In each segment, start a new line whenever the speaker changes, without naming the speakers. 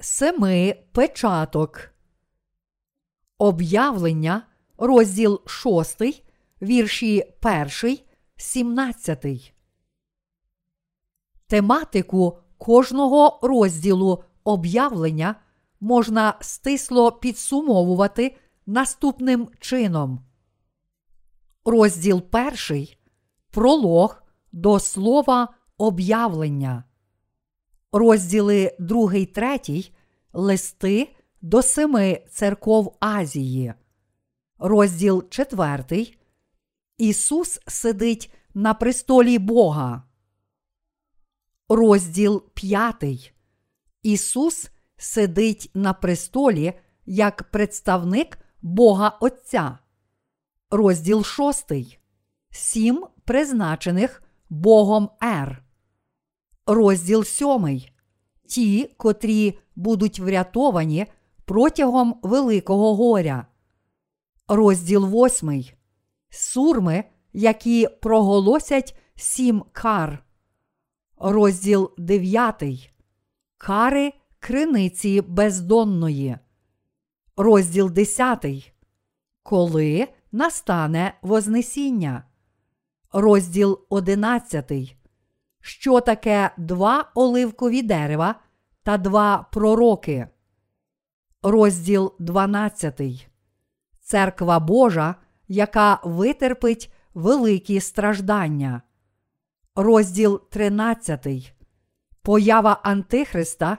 семи печаток. Об'явлення, розділ шостий, вірші перший, сімнадцятий. Тематику кожного розділу об'явлення можна стисло підсумовувати наступним чином. Розділ перший пролог до слова об'явлення. Розділи другий, третій листи до семи церков Азії. Розділ четвертий. Ісус сидить на престолі Бога. Розділ п'ятий. Ісус сидить на престолі як представник Бога Отця. Розділ шостий. Сім призначених Богом Ер. Розділ сьомий. Ті, котрі будуть врятовані протягом Великого горя. Розділ восьмий. Сурми, які проголосять сім кар. Розділ дев'ятий. Кари криниці бездонної. Розділ десятий. Коли настане Вознесіння. Розділ одинадцятий. Що таке два оливкові дерева та два пророки? Розділ 12. Церква Божа, яка витерпить великі страждання. Розділ 13. Поява Антихриста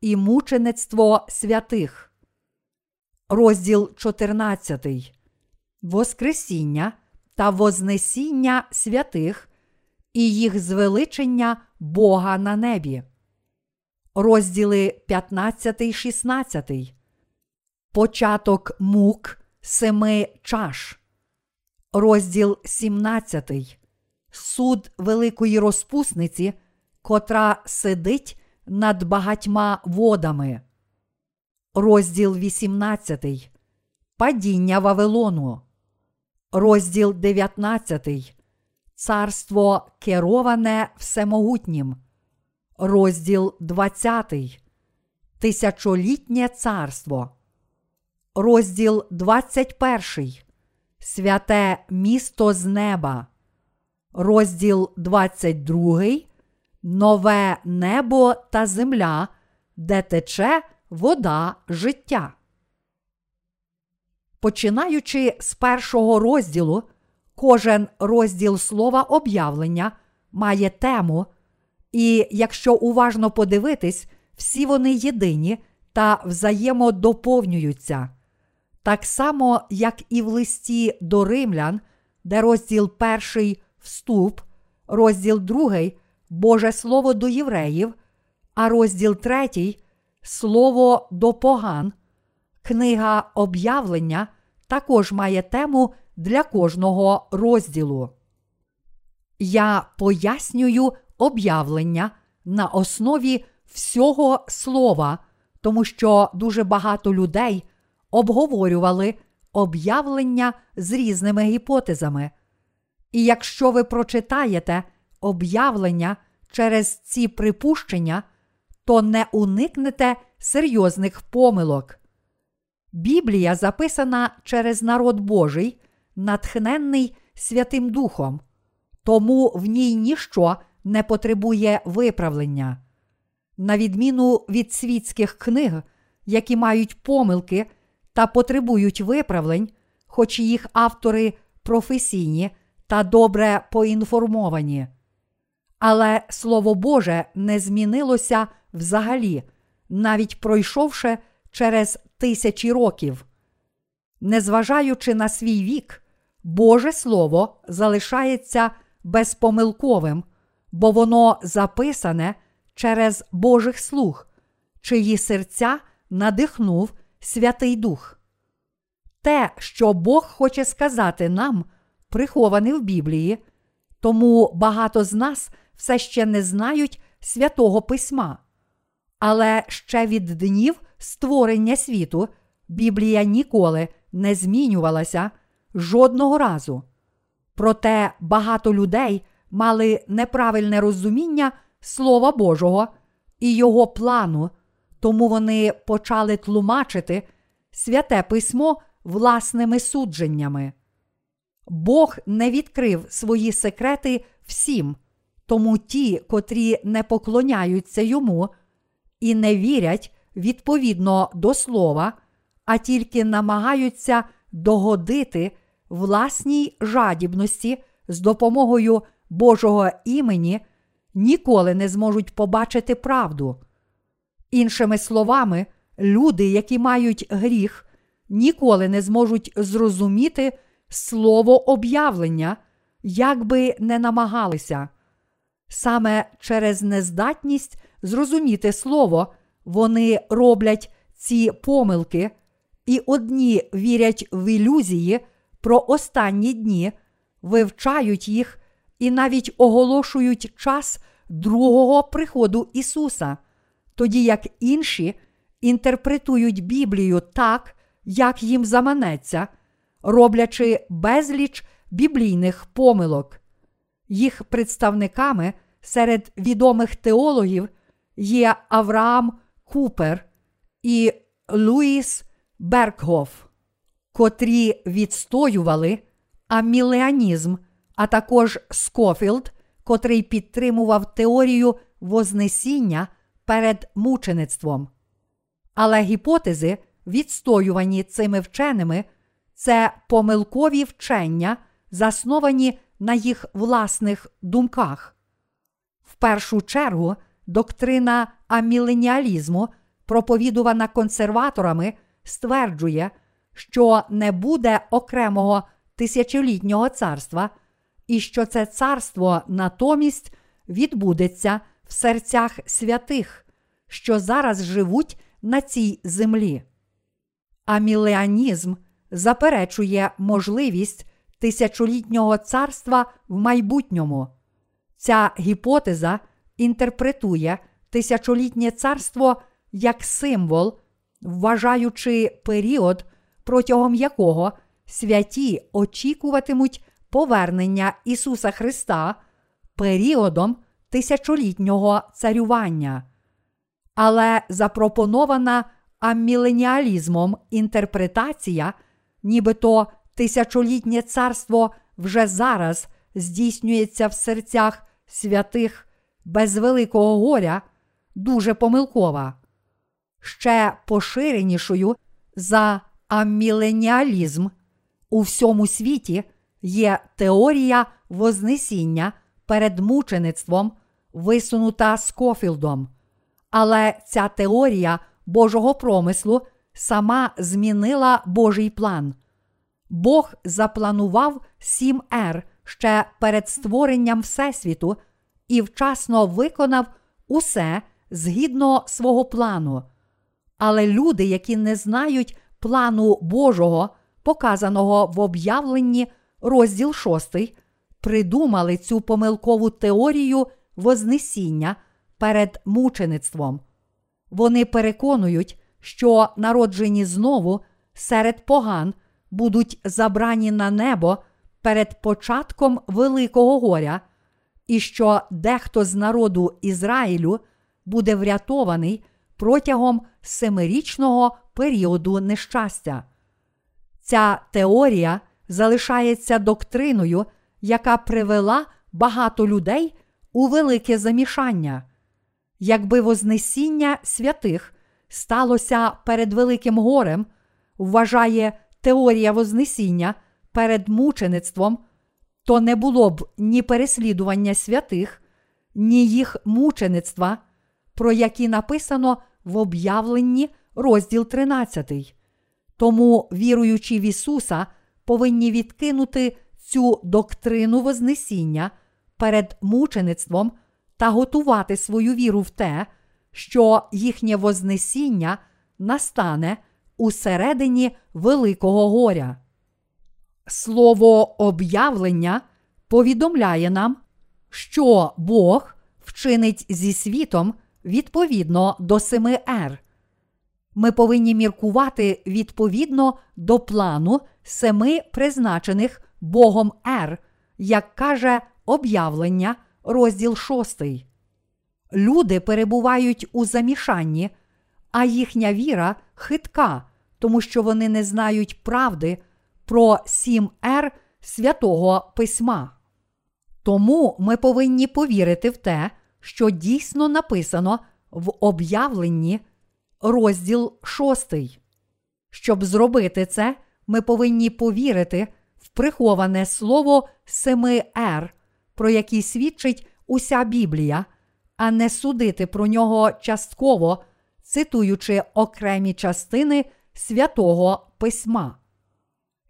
і мучеництво святих. Розділ 14. Воскресіння та Вознесіння святих і їх звеличення Бога на небі. Розділи 15, 16. Початок мук семи чаш. Розділ 17. Суд великої розпусниці, котра сидить над багатьма водами. Розділ 18. Падіння Вавилону. Розділ 19. Царство кероване всемогутнім. Розділ 20. Тисячолітнє царство. Розділ 21. Святе місто з неба. Розділ 22. Нове небо та земля, де тече вода життя. Починаючи з першого розділу, кожен розділ слова об'явлення має тему, і якщо уважно подивитись, всі вони єдині та взаємодоповнюються. Так само, як і в листі до римлян, де розділ перший вступ, розділ другий Боже Слово до євреїв, а розділ третій Слово до поган. Книга об'явлення також має тему для кожного розділу. Я пояснюю об'явлення на основі всього слова, тому що дуже багато людей обговорювали об'явлення з різними гіпотезами. І якщо ви прочитаєте об'явлення через ці припущення, то не уникнете серйозних помилок. Біблія записана через народ Божий, натхненний Святим Духом, тому в ній ніщо не потребує виправлення. На відміну від світських книг, які мають помилки та потребують виправлень, хоч їх автори професійні та добре поінформовані. Але Слово Боже не змінилося взагалі, навіть пройшовши через тисячі років. Незважаючи на свій вік, Боже Слово залишається безпомилковим, бо воно записане через Божих слуг, чиї серця надихнув Святий Дух. Те, що Бог хоче сказати нам, приховане в Біблії, тому багато з нас все ще не знають святого письма. Але ще від днів створення світу Біблія ніколи не змінювалася жодного разу. Проте багато людей мали неправильне розуміння Слова Божого і його плану, тому вони почали тлумачити святе письмо власними судженнями. Бог не відкрив свої секрети всім, тому ті, котрі не поклоняються йому і не вірять відповідно до слова, а тільки намагаються догодити власній жадібності з допомогою Божого імені, ніколи не зможуть побачити правду. Іншими словами, люди, які мають гріх, ніколи не зможуть зрозуміти слово об'явлення, як би не намагалися. Саме через нездатність зрозуміти слово вони роблять ці помилки, і одні вірять в ілюзії про останні дні, вивчають їх і навіть оголошують час другого приходу Ісуса, тоді як інші інтерпретують Біблію так, як їм заманеться, роблячи безліч біблійних помилок. Їх представниками серед відомих теологів є Авраам Купер і Луїс Бергхоф, котрі відстоювали амілеанізм, а також Скофілд, котрий підтримував теорію Вознесіння перед мучеництвом. Але гіпотези, відстоювані цими вченими, це помилкові вчення, засновані на їх власних думках. В першу чергу, доктрина аміленіалізму, проповідувана консерваторами, стверджує, що не буде окремого тисячолітнього царства, і що це царство натомість відбудеться в серцях святих, що зараз живуть на цій землі. Амілеанізм заперечує можливість тисячолітнього царства в майбутньому. Ця гіпотеза інтерпретує тисячолітнє царство як символ, вважаючи період, протягом якого святі очікуватимуть повернення Ісуса Христа періодом тисячолітнього царювання. Але запропонована аміленіалізмом інтерпретація, нібито тисячолітнє царство вже зараз здійснюється в серцях святих без великого горя, дуже помилкова. Ще поширенішою за аміленіалізм у всьому світі є теорія Вознесіння перед мучеництвом, висунута Скофілдом. Але ця теорія Божого промислу сама змінила Божий план. Бог запланував сім ер ще перед створенням Всесвіту і вчасно виконав усе згідно свого плану. Але люди, які не знають плану Божого, показаного в об'явленні розділ 6, придумали цю помилкову теорію Вознесіння перед мучеництвом. Вони переконують, що народжені знову серед поган будуть забрані на небо перед початком Великого горя, і що дехто з народу Ізраїлю буде врятований протягом семирічного періоду нещастя. Ця теорія залишається доктриною, яка привела багато людей у велике замішання. Якби Вознесіння святих сталося перед Великим горем, вважає теорія Вознесіння перед мучеництвом, то не було б ні переслідування святих, ні їх мучеництва, про які написано в об'явленні розділ 13. Тому, віруючи в Ісуса, повинні відкинути цю доктрину Вознесіння перед мучеництвом та готувати свою віру в те, що їхнє Вознесіння настане у середині Великого горя. Слово об'явлення повідомляє нам, що Бог вчинить зі світом відповідно до семи ер. Ми повинні міркувати відповідно до плану семи призначених Богом ер, як каже об'явлення, розділ 6. Люди перебувають у замішанні, а їхня віра хитка, тому що вони не знають правди про сім ер святого письма. Тому ми повинні повірити в те, що дійсно написано в об'явленні розділ 6. Щоб зробити це, ми повинні повірити в приховане слово семи ер, про які свідчить уся Біблія, а не судити про нього частково, цитуючи окремі частини святого письма.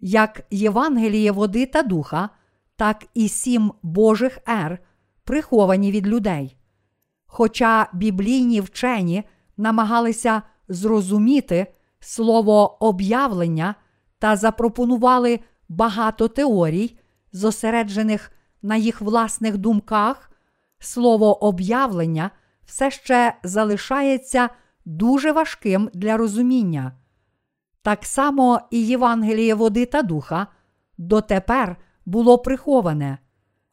Як Євангеліє води та духа, так і сім Божих ер приховані від людей. Хоча біблійні вчені намагалися зрозуміти слово об'явлення та запропонували багато теорій, зосереджених на їх власних думках, слово об'явлення все ще залишається дуже важким для розуміння. Так само і Євангеліє води та духа дотепер було приховане,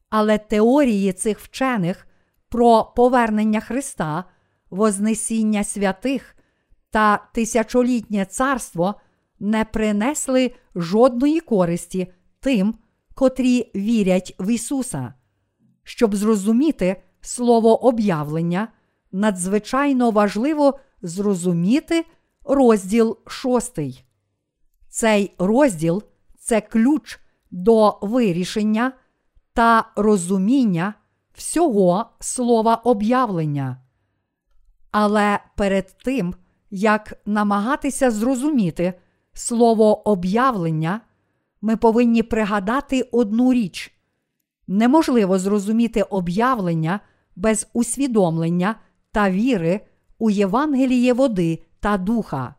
але теорії цих вчених про повернення Христа, Вознесіння святих та тисячолітнє царство не принесли жодної користі тим, котрі вірять в Ісуса. Щоб зрозуміти слово об'явлення, надзвичайно важливо зрозуміти розділ шостий. Цей розділ це ключ до вирішення та розуміння всього слова об'явлення. Але перед тим, як намагатися зрозуміти слово об'явлення, ми повинні пригадати одну річ: неможливо зрозуміти об'явлення без усвідомлення та віри у Євангеліє води та духа.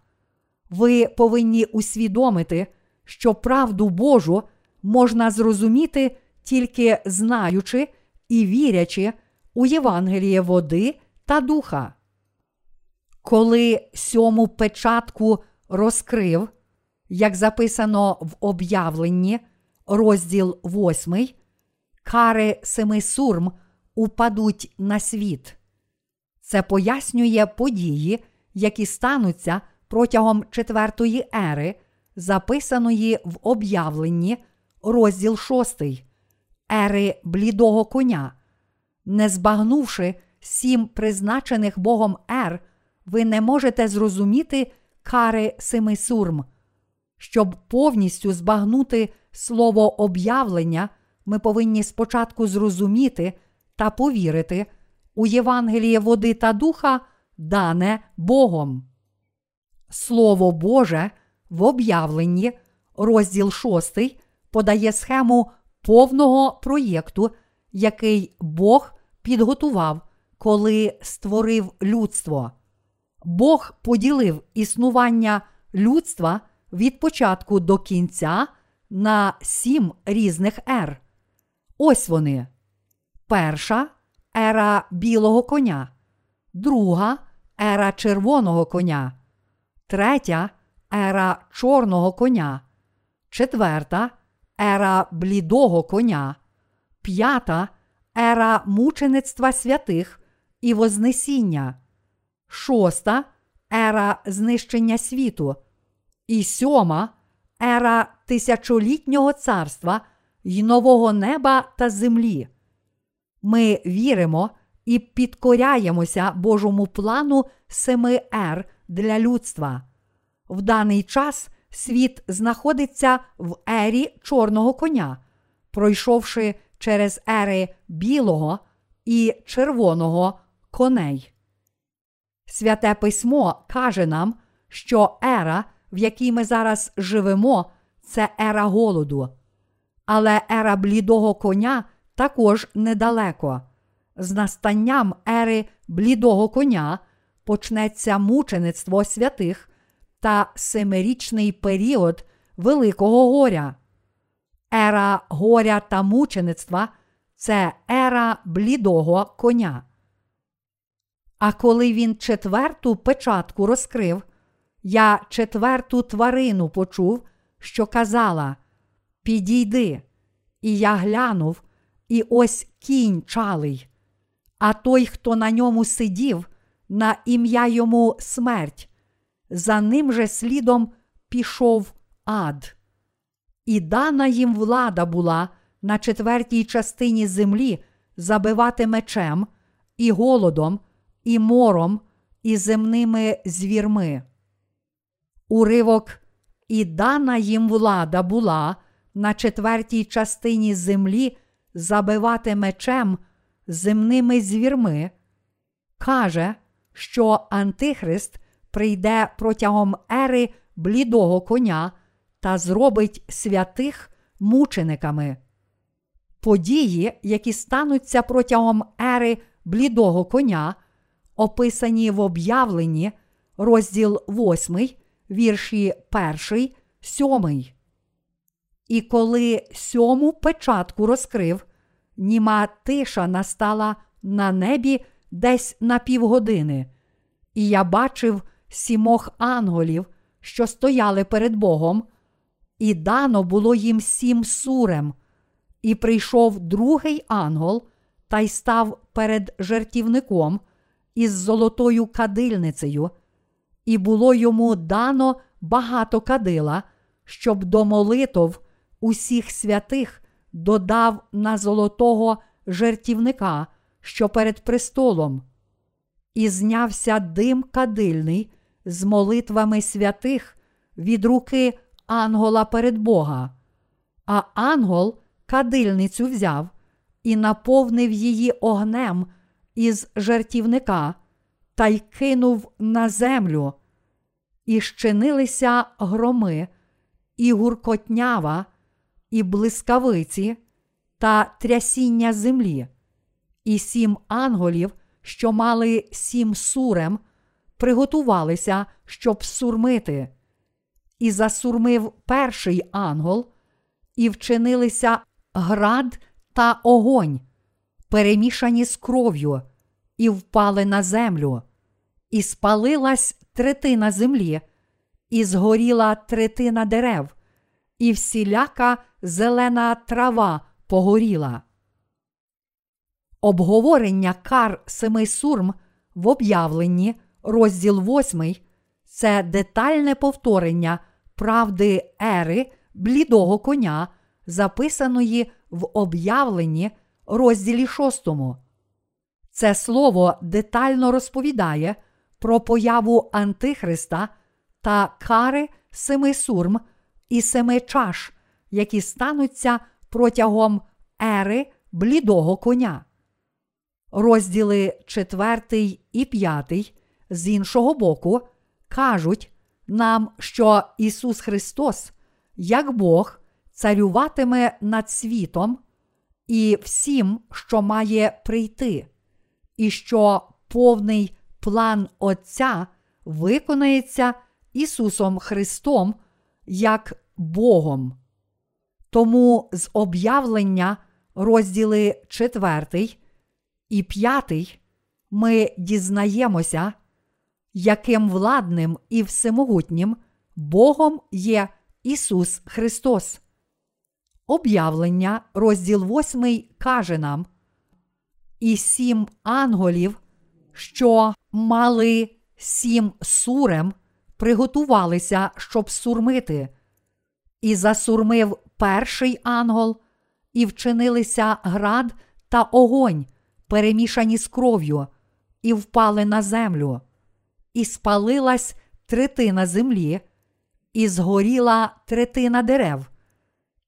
Ви повинні усвідомити, що правду Божу можна зрозуміти тільки знаючи і вірячи у Євангеліє води та духа. Коли сьому печатку розкрив, як записано в об'явленні, розділ 8, кари семи сурм упадуть на світ. Це пояснює події, які стануться протягом четвертої ери, записаної в об'явленні, розділ 6, ери блідого коня. Не збагнувши сім призначених Богом ер, ви не можете зрозуміти кари семи сурм. Щоб повністю збагнути слово об'явлення, ми повинні спочатку зрозуміти та повірити у Євангеліє води та духа, дане Богом. Слово Боже в об'явленні, розділ 6, подає схему повного проєкту, який Бог підготував, коли створив людство. Бог поділив існування людства від початку до кінця на сім різних ер. Ось вони. Перша ера білого коня, друга ера червоного коня, третя ера чорного коня, четверта ера блідого коня, п'ята ера мучеництва святих і Вознесіння, шоста ера знищення світу, і сьома ера тисячолітнього царства й нового неба та землі. Ми віримо і підкоряємося Божому плану семи ер для людства. В даний час світ знаходиться в ері чорного коня, пройшовши через ери білого і червоного коней. Святе письмо каже нам, що ера, в якій ми зараз живемо, це ера голоду. Але ера блідого коня також недалеко. З настанням ери блідого коня почнеться мучеництво святих та семирічний період Великого горя. Ера горя та мучеництва це ера блідого коня. А коли він четверту печатку розкрив, я четверту тварину почув, що казала: Підійди, і я глянув, і ось кінь чалий. А той, хто на ньому сидів, на ім'я йому смерть, за ним же слідом пішов ад. І дана їм влада була на четвертій частині землі забивати мечем, і голодом, і мором, і земними звірми. Уривок і дана їм влада була на четвертій частині землі забивати мечем земними звірми, каже, що Антихрист прийде протягом ери блідого коня та зробить святих мучениками. Події, які стануться протягом ери блідого коня, описані в об'явленні, розділ 8, вірші 1, 7. І коли сьому печатку розкрив, німа тиша настала на небі десь на півгодини, і я бачив сімох анголів, що стояли перед Богом, і дано було їм сім сурем, і прийшов другий ангел та й став перед жертівником із золотою кадильницею, і було йому дано багато кадила, щоб до молитов усіх святих додав на золотого жертівника, що перед престолом, і знявся дим кадильний з молитвами святих від руки ангола перед Бога. А ангел кадильницю взяв і наповнив її огнем із жертівника та й кинув на землю, і щинилися громи, і гуркотнява, і блискавиці та трясіння землі, і сім анголів, що мали сім сурем, приготувалися, щоб сурмити. І засурмив перший ангел, і вчинилися град та огонь, перемішані з кров'ю, і впали на землю, і спалилась третина землі, і згоріла третина дерев, і всіляка зелена трава погоріла. Обговорення кар семи сурм в об'явленні, розділ 8 це детальне повторення правди ери блідого коня, записаної в об'явленні розділі 6. Це слово детально розповідає про появу Антихриста та кари семи сурм і семи чаш, які стануться протягом ери блідого коня. Розділи 4 і 5 з іншого боку кажуть нам, що Ісус Христос, як Бог, царюватиме над світом і всім, що має прийти, і що повний план Отця виконається Ісусом Христом як Богом. Тому з об'явлення розділи 4 і 5 ми дізнаємося, яким владним і всемогутнім Богом є Ісус Христос. Об'явлення, розділ 8 каже нам: І сім анголів, що мали сім сурем, приготувалися, щоб сурмити, і засурмив перший ангел, і вчинилися град та огонь, перемішані з кров'ю, і впали на землю, і спалилась третина землі, і згоріла третина дерев,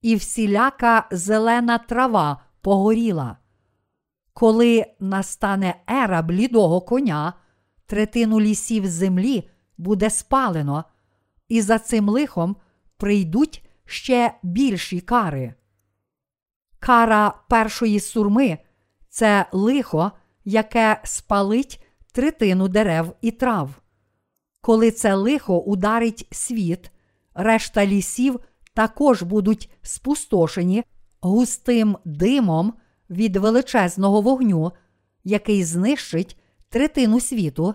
і всіляка зелена трава погоріла. Коли настане ера блідого коня, третину лісів землі буде спалено, і за цим лихом прийдуть ще більші кари. Кара першої сурми це лихо, яке спалить третину дерев і трав. Коли це лихо ударить світ, решта лісів також будуть спустошені густим димом від величезного вогню, який знищить третину світу,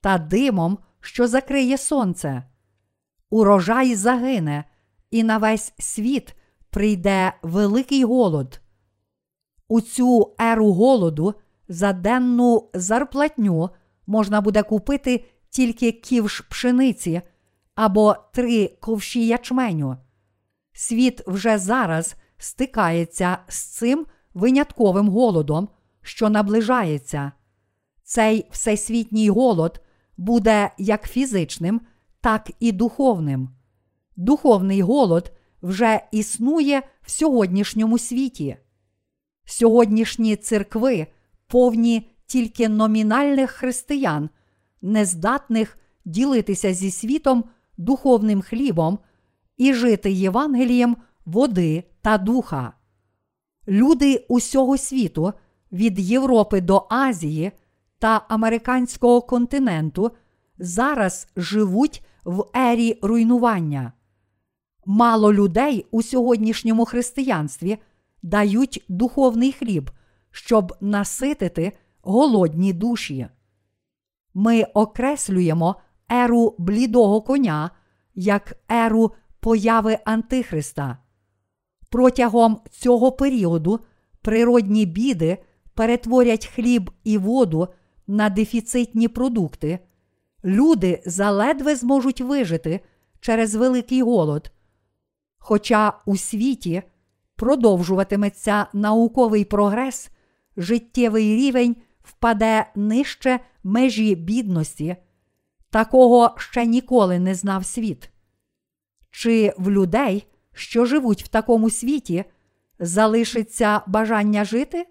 та димом, що закриє сонце. Урожай загине, і на весь світ прийде великий голод. У цю еру голоду за денну зарплатню можна буде купити стільки ківш пшениці або три ковші ячменю. Світ вже зараз стикається з цим винятковим голодом, що наближається. Цей всесвітній голод буде як фізичним, так і духовним. Духовний голод вже існує в сьогоднішньому світі. Сьогоднішні церкви повні тільки номінальних християн, нездатних ділитися зі світом духовним хлібом і жити Євангелієм води та духа. Люди усього світу від Європи до Азії та американського континенту зараз живуть в ері руйнування. Мало людей у сьогоднішньому християнстві дають духовний хліб, щоб наситити голодні душі. Ми окреслюємо еру блідого коня як еру появи Антихриста. Протягом цього періоду природні біди перетворять хліб і воду на дефіцитні продукти, люди заледве зможуть вижити через великий голод. Хоча у світі продовжуватиметься науковий прогрес, життєвий рівень впаде нижче межі бідності, такого ще ніколи не знав світ. Чи в людей, що живуть в такому світі, залишиться бажання жити?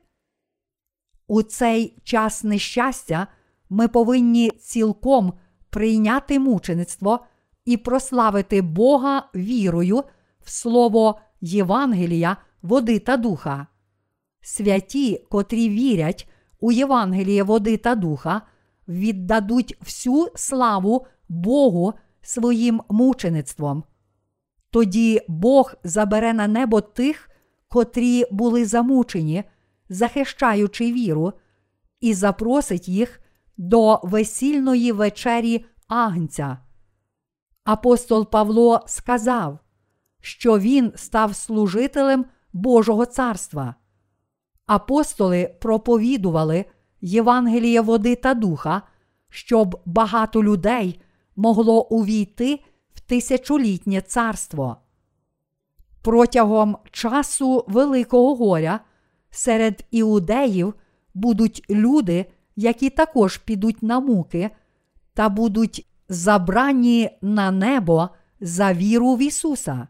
У цей час нещастя ми повинні цілком прийняти мучеництво і прославити Бога вірою в слово Євангелія, води та духа. Святі, котрі вірять у Євангеліє води та духа, віддадуть всю славу Богу своїм мучеництвом. Тоді Бог забере на небо тих, котрі були замучені, захищаючи віру, і запросить їх до весільної вечері Агнця. Апостол Павло сказав, що він став служителем Божого царства. Апостоли проповідували Євангеліє води та духа, щоб багато людей могло увійти тисячолітнє царство. Протягом часу Великого горя серед іудеїв будуть люди, які також підуть на муки та будуть забрані на небо за віру в Ісуса.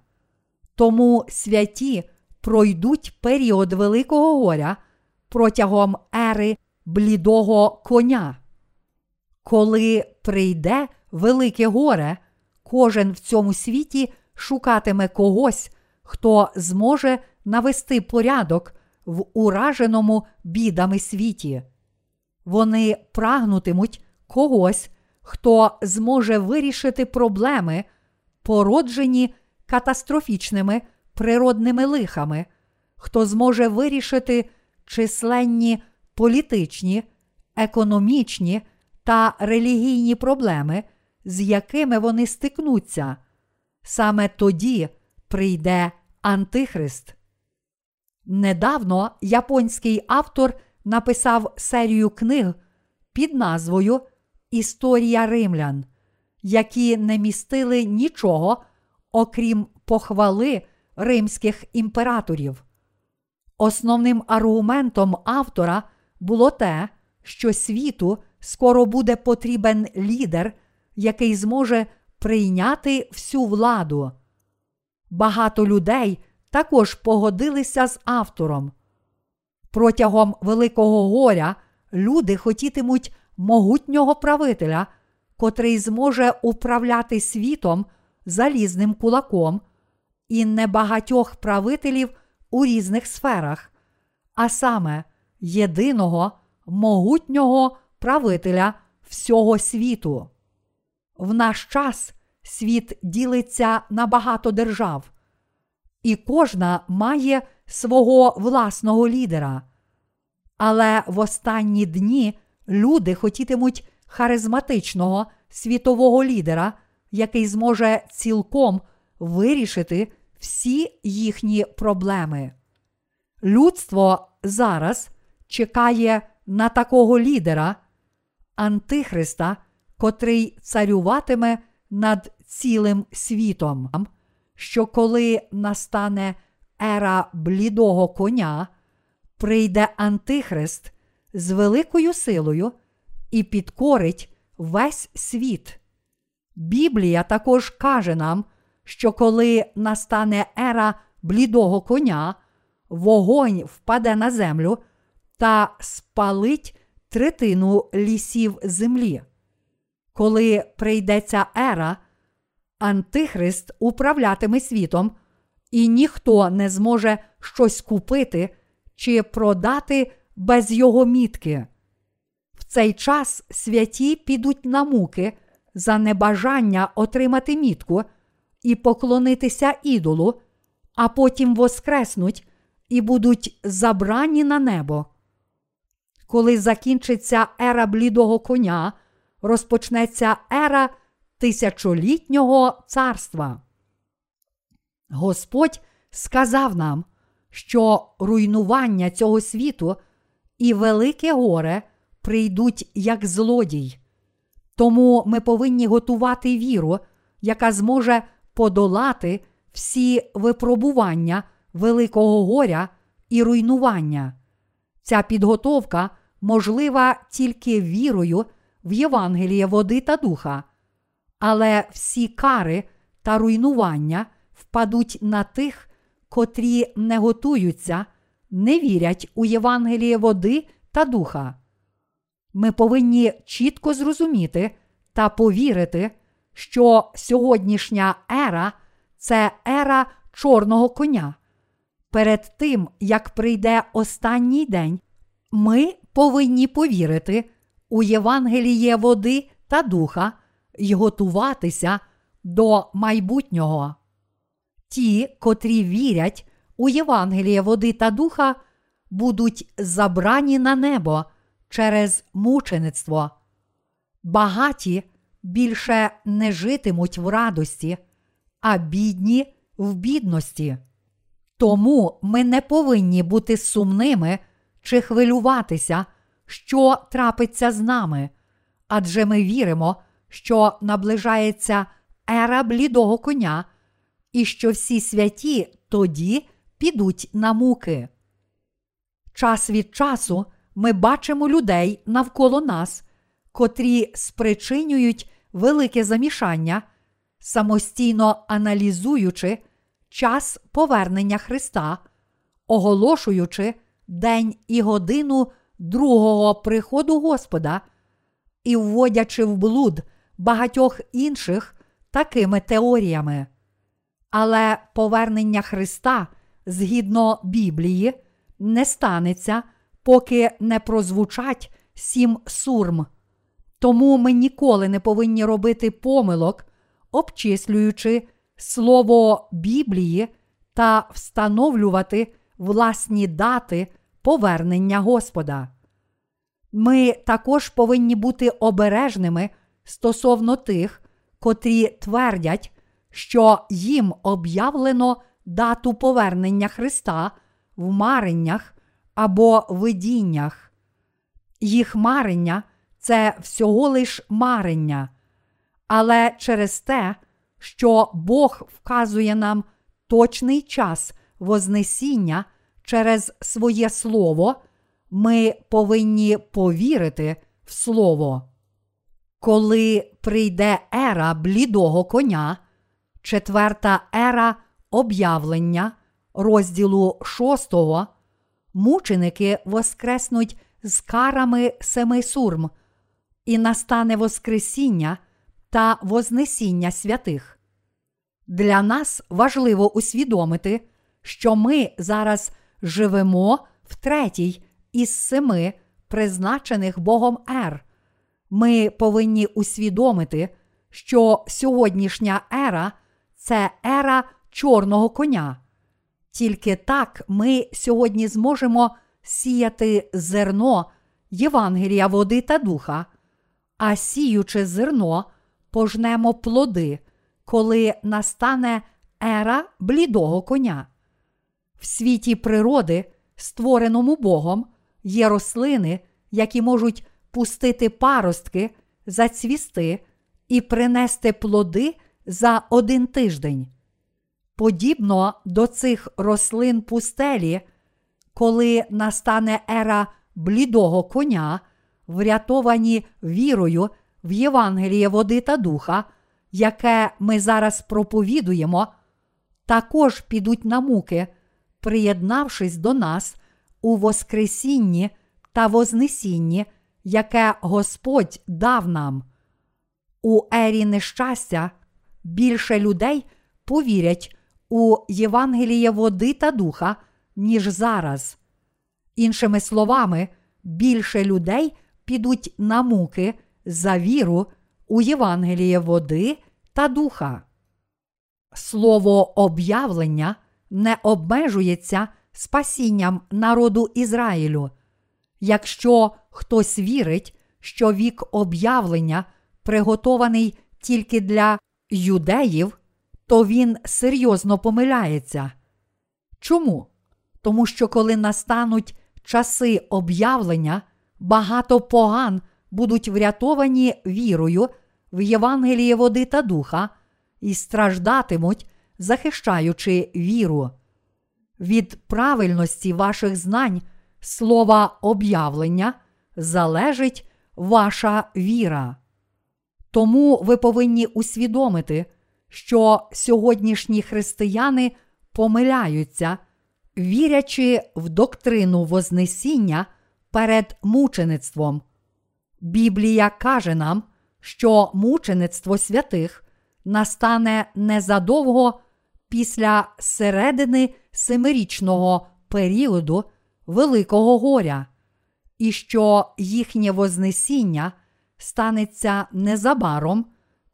Тому святі пройдуть період Великого горя протягом ери блідого коня. Коли прийде велике горе, кожен в цьому світі шукатиме когось, хто зможе навести порядок в ураженому бідами світі. Вони прагнутимуть когось, хто зможе вирішити проблеми, породжені катастрофічними природними лихами, хто зможе вирішити численні політичні, економічні та релігійні проблеми, з якими вони стикнуться. Саме тоді прийде Антихрист. Недавно японський автор написав серію книг під назвою Історія римлян, які не містили нічого, окрім похвали римських імператорів. Основним аргументом автора було те, що світу скоро буде потрібен лідер, який зможе прийняти всю владу. Багато людей також погодилися з автором. Протягом Великого горя люди хотітимуть могутнього правителя, котрий зможе управляти світом залізним кулаком і небагатьох правителів у різних сферах, а саме єдиного могутнього правителя всього світу. В наш час світ ділиться на багато держав, і кожна має свого власного лідера. Але в останні дні люди хотітимуть харизматичного світового лідера, який зможе цілком вирішити всі їхні проблеми. Людство зараз чекає на такого лідера, Антихриста, котрий царюватиме над цілим світом, що коли настане ера блідого коня, прийде Антихрист з великою силою і підкорить весь світ. Біблія також каже нам, що коли настане ера блідого коня, вогонь впаде на землю та спалить третину лісів землі. Коли прийде ця ера, Антихрист управлятиме світом, і ніхто не зможе щось купити чи продати без його мітки. В цей час святі підуть на муки за небажання отримати мітку і поклонитися ідолу, а потім воскреснуть і будуть забрані на небо. Коли закінчиться ера блідого коня, розпочнеться ера тисячолітнього царства. Господь сказав нам, що руйнування цього світу і велике горе прийдуть як злодій. Тому ми повинні готувати віру, яка зможе подолати всі випробування великого горя і руйнування. Ця підготовка можлива тільки вірою в Євангеліє води та духа, але всі кари та руйнування впадуть на тих, котрі не готуються, не вірять у Євангеліє води та духа. Ми повинні чітко зрозуміти та повірити, що сьогоднішня ера це ера чорного коня. Перед тим, як прийде останній день, ми повинні повірити у Євангеліє води та духа і готуватися до майбутнього. Ті, котрі вірять у Євангеліє води та духа, будуть забрані на небо через мучеництво. Багаті більше не житимуть в радості, а бідні в бідності. Тому ми не повинні бути сумними чи хвилюватися, що трапиться з нами, адже ми віримо, що наближається ера блідого коня, і що всі святі тоді підуть на муки. Час від часу ми бачимо людей навколо нас, котрі спричинюють велике замішання, самостійно аналізуючи час повернення Христа, оголошуючи день і годину другого приходу Господа і вводячи в блуд багатьох інших такими теоріями. Але повернення Христа згідно Біблії не станеться, поки не прозвучать сім сурм. Тому ми ніколи не повинні робити помилок, обчислюючи слово Біблії та встановлювати власні дати повернення Господа. Ми також повинні бути обережними стосовно тих, котрі твердять, що їм об'явлено дату повернення Христа в мареннях або видіннях. Їх марення це всього лиш марення, але через те, що Бог вказує нам точний час Вознесіння через своє Слово, ми повинні повірити в Слово. Коли прийде ера блідого коня, четверта ера об'явлення розділу шостого, мученики воскреснуть з карами семи сурм, і настане Воскресіння та Вознесіння святих. Для нас важливо усвідомити, що ми зараз живемо в третій із семи призначених Богом ер. Ми повинні усвідомити, що сьогоднішня ера це ера чорного коня. Тільки так ми сьогодні зможемо сіяти зерно Євангелія води та духа, а сіючи зерно, пожнемо плоди, коли настане ера блідого коня. В світі природи, створеному Богом, є рослини, які можуть пустити паростки зацвісти і принести плоди за один тиждень. Подібно до цих рослин пустелі, коли настане ера блідого коня, врятовані вірою в Євангеліє води та духа, яке ми зараз проповідуємо, також підуть на муки, приєднавшись до нас у Воскресінні та Вознесінні, яке Господь дав нам. У ері нещастя більше людей повірять у Євангеліє води та духа, ніж зараз. Іншими словами, більше людей підуть на муки за віру у Євангеліє води та духа. Слово об'явлення не обмежується спасінням народу Ізраїлю. Якщо хтось вірить, що вік об'явлення приготований тільки для юдеїв, то він серйозно помиляється. Чому? Тому що коли настануть часи об'явлення, багато поган будуть врятовані вірою в Євангеліє води та духа і страждатимуть, захищаючи віру. Від правильності ваших знань слова об'явлення залежить ваша віра. Тому ви повинні усвідомити, що сьогоднішні християни помиляються, вірячи в доктрину Вознесіння перед мучеництвом. Біблія каже нам, що мучеництво святих настане незадовго після середини семирічного періоду Великого горя, і що їхнє Вознесіння станеться незабаром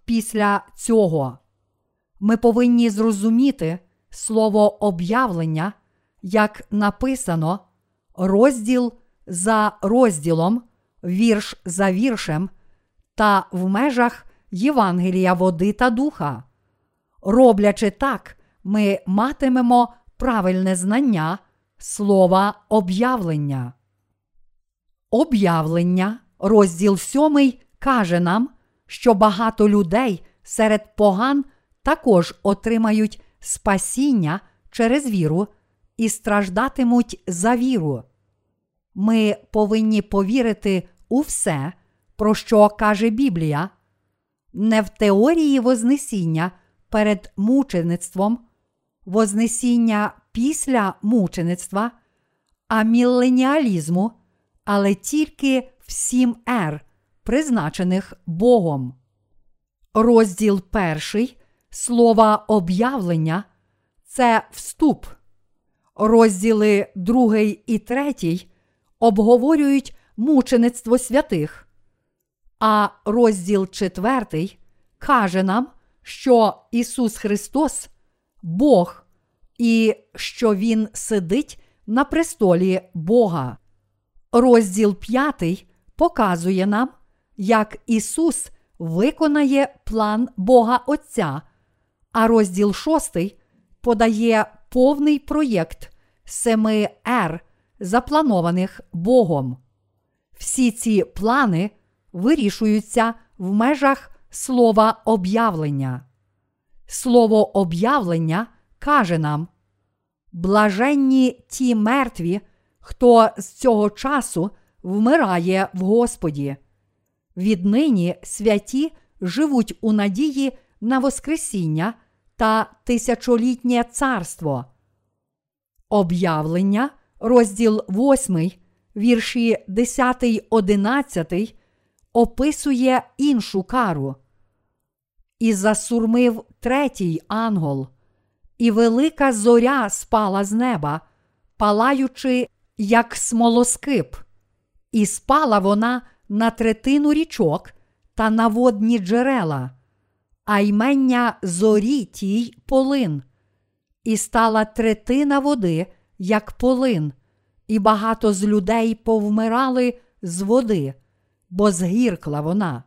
після цього. Ми повинні зрозуміти слово об'явлення, як написано, розділ за розділом, вірш за віршем та в межах Євангелія води та духа. Роблячи так, ми матимемо правильне знання слова об'явлення. Об'явлення, розділ сьомий, каже нам, що багато людей серед поган також отримають спасіння через віру і страждатимуть за віру. Ми повинні повірити у все, про що каже Біблія, не в теорії Вознесіння перед мучеництвом, Вознесіння після мучеництва, а міленіалізму, але тільки в сім ер, призначених Богом. Розділ перший слова об'явлення це вступ. Розділи другий і третій обговорюють мучеництво святих. А розділ четвертий каже нам, що Ісус Христос Бог, і що Він сидить на престолі Бога. Розділ п'ятий показує нам, як Ісус виконає план Бога Отця, а розділ шостий подає повний проєкт семи ер, запланованих Богом. Всі ці плани вирішуються в межах слова об'явлення. Слово об'явлення каже нам: блаженні ті мертві, хто з цього часу вмирає в Господі. Віднині святі живуть у надії на Воскресіння та тисячолітнє царство. Об'явлення, розділ 8, вірші 10, 11, описує іншу кару. І засурмив третій ангел, і велика зоря спала з неба, палаючи, як смолоскип, і спала вона на третину річок та на водні джерела, а ймення зорі тій полин, і стала третина води, як полин, і багато з людей повмирали з води, бо згіркла вона.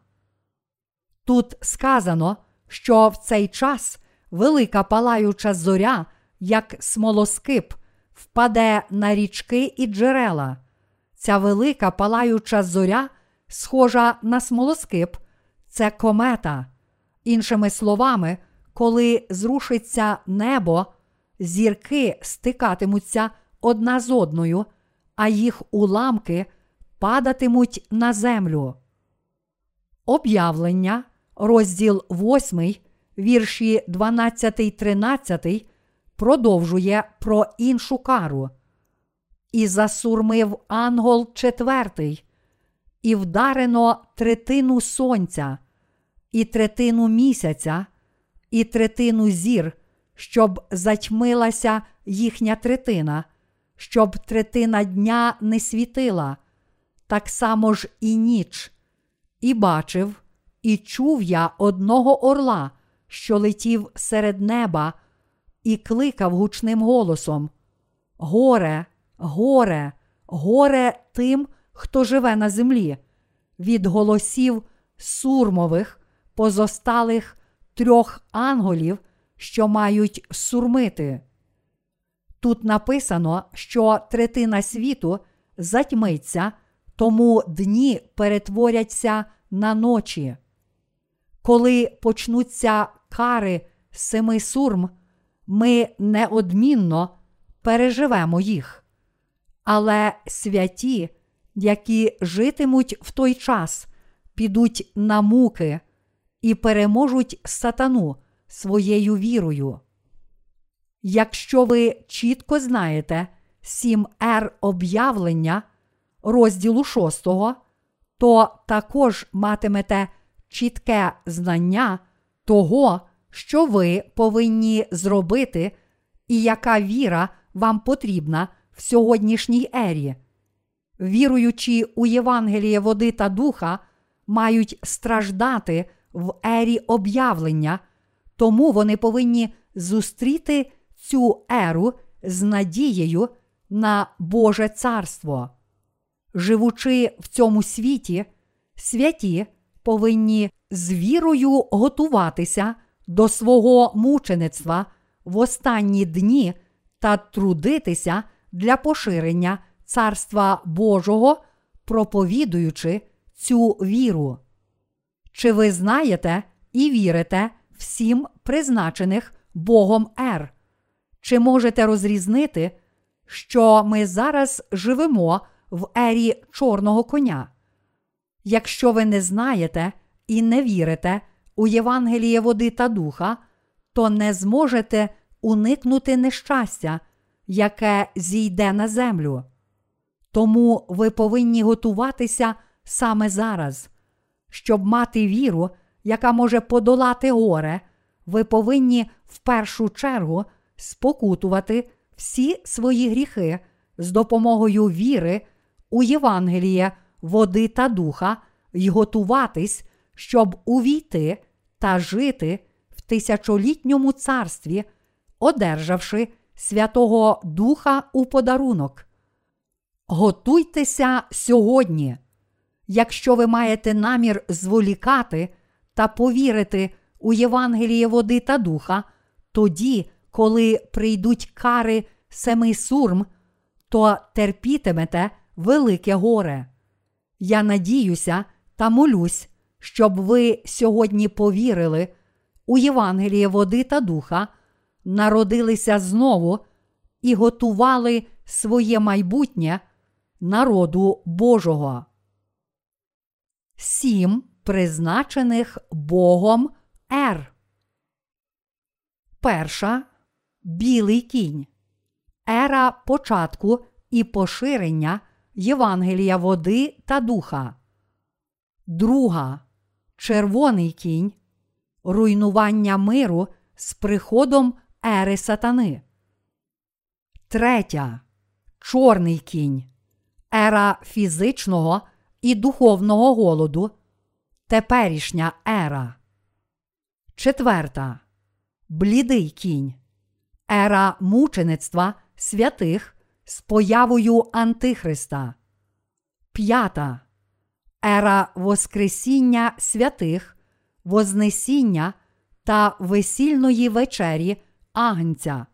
Тут сказано, що в цей час велика палаюча зоря, як смолоскип, впаде на річки і джерела. Ця велика палаюча зоря, схожа на смолоскип, це комета. Іншими словами, коли зрушиться небо, зірки стикатимуться одна з одною, а їх уламки падатимуть на землю. Об'явлення, розділ 8, вірші 12, 13, продовжує про іншу кару. І засурмив ангел четвертий, і вдарено третину сонця, і третину місяця, і третину зір, щоб затьмилася їхня третина, щоб третина дня не світила, так само ж і ніч. І бачив, і чув я одного орла, що летів серед неба, і кликав гучним голосом: Горе, горе, горе тим, хто живе на землі, від голосів сурмових, позосталих трьох анголів, що мають сурмити. Тут написано, що третина світу затьмиться, тому дні перетворяться на ночі. Коли почнуться кари семи сурм, ми неодмінно переживемо їх. Але святі, які житимуть в той час, підуть на муки і переможуть сатану своєю вірою. Якщо ви чітко знаєте сім р об'явлення розділу шостого, то також матимете чітке знання того, що ви повинні зробити, і яка віра вам потрібна в сьогоднішній ері. Віруючи у Євангеліє води та духа, мають страждати в ері об'явлення, тому вони повинні зустріти цю еру з надією на Боже Царство. Живучи в цьому світі, святі повинні з вірою готуватися до свого мучеництва в останні дні та трудитися для поширення Царства Божого, проповідуючи цю віру. Чи ви знаєте і вірите всім призначених Богом Ер? Чи можете розрізнити, що ми зараз живемо в ері чорного коня? Якщо ви не знаєте і не вірите у Євангеліє води та духа, то не зможете уникнути нещастя, яке зійде на землю. Тому ви повинні готуватися саме зараз. Щоб мати віру, яка може подолати горе, ви повинні в першу чергу спокутувати всі свої гріхи з допомогою віри у Євангеліє, води та духа й готуватись, щоб увійти та жити в тисячолітньому царстві, одержавши Святого Духа у подарунок. Готуйтеся сьогодні. Якщо ви маєте намір зволікати та повірити у Євангеліє води та духа, тоді, коли прийдуть кари семи сурм, то терпітимете велике горе. Я надіюся та молюсь, щоб ви сьогодні повірили у Євангеліє води та духа, народилися знову і готували своє майбутнє народу Божого. Сім призначених Богом Р. Перша білий кінь. Ера початку і поширення Євангелія води та духа. Друга червоний кінь. Руйнування миру з приходом ери сатани. Третя чорний кінь. Ера фізичного і духовного голоду. Теперішня ера. Четверта. Блідий кінь. Ера мучеництва святих з появою Антихриста. П'ята. Ера Воскресіння святих, Вознесіння та весільної вечері Агнця.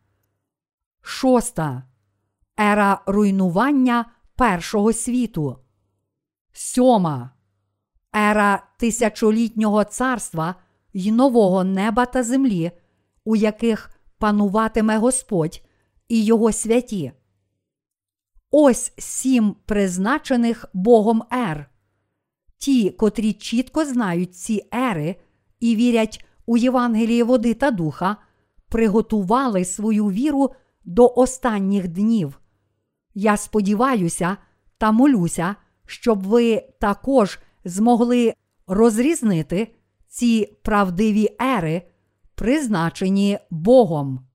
Шоста. Ера руйнування першого світу. Сьома ера тисячолітнього царства й нового неба та землі, у яких пануватиме Господь і Його святі. Ось сім призначених Богом ер. Ті, котрі чітко знають ці ери і вірять у Євангеліє води та духа, приготували свою віру до останніх днів. Я сподіваюся та молюся, щоб ви також змогли розрізнити ці правдиві ери, призначені Богом.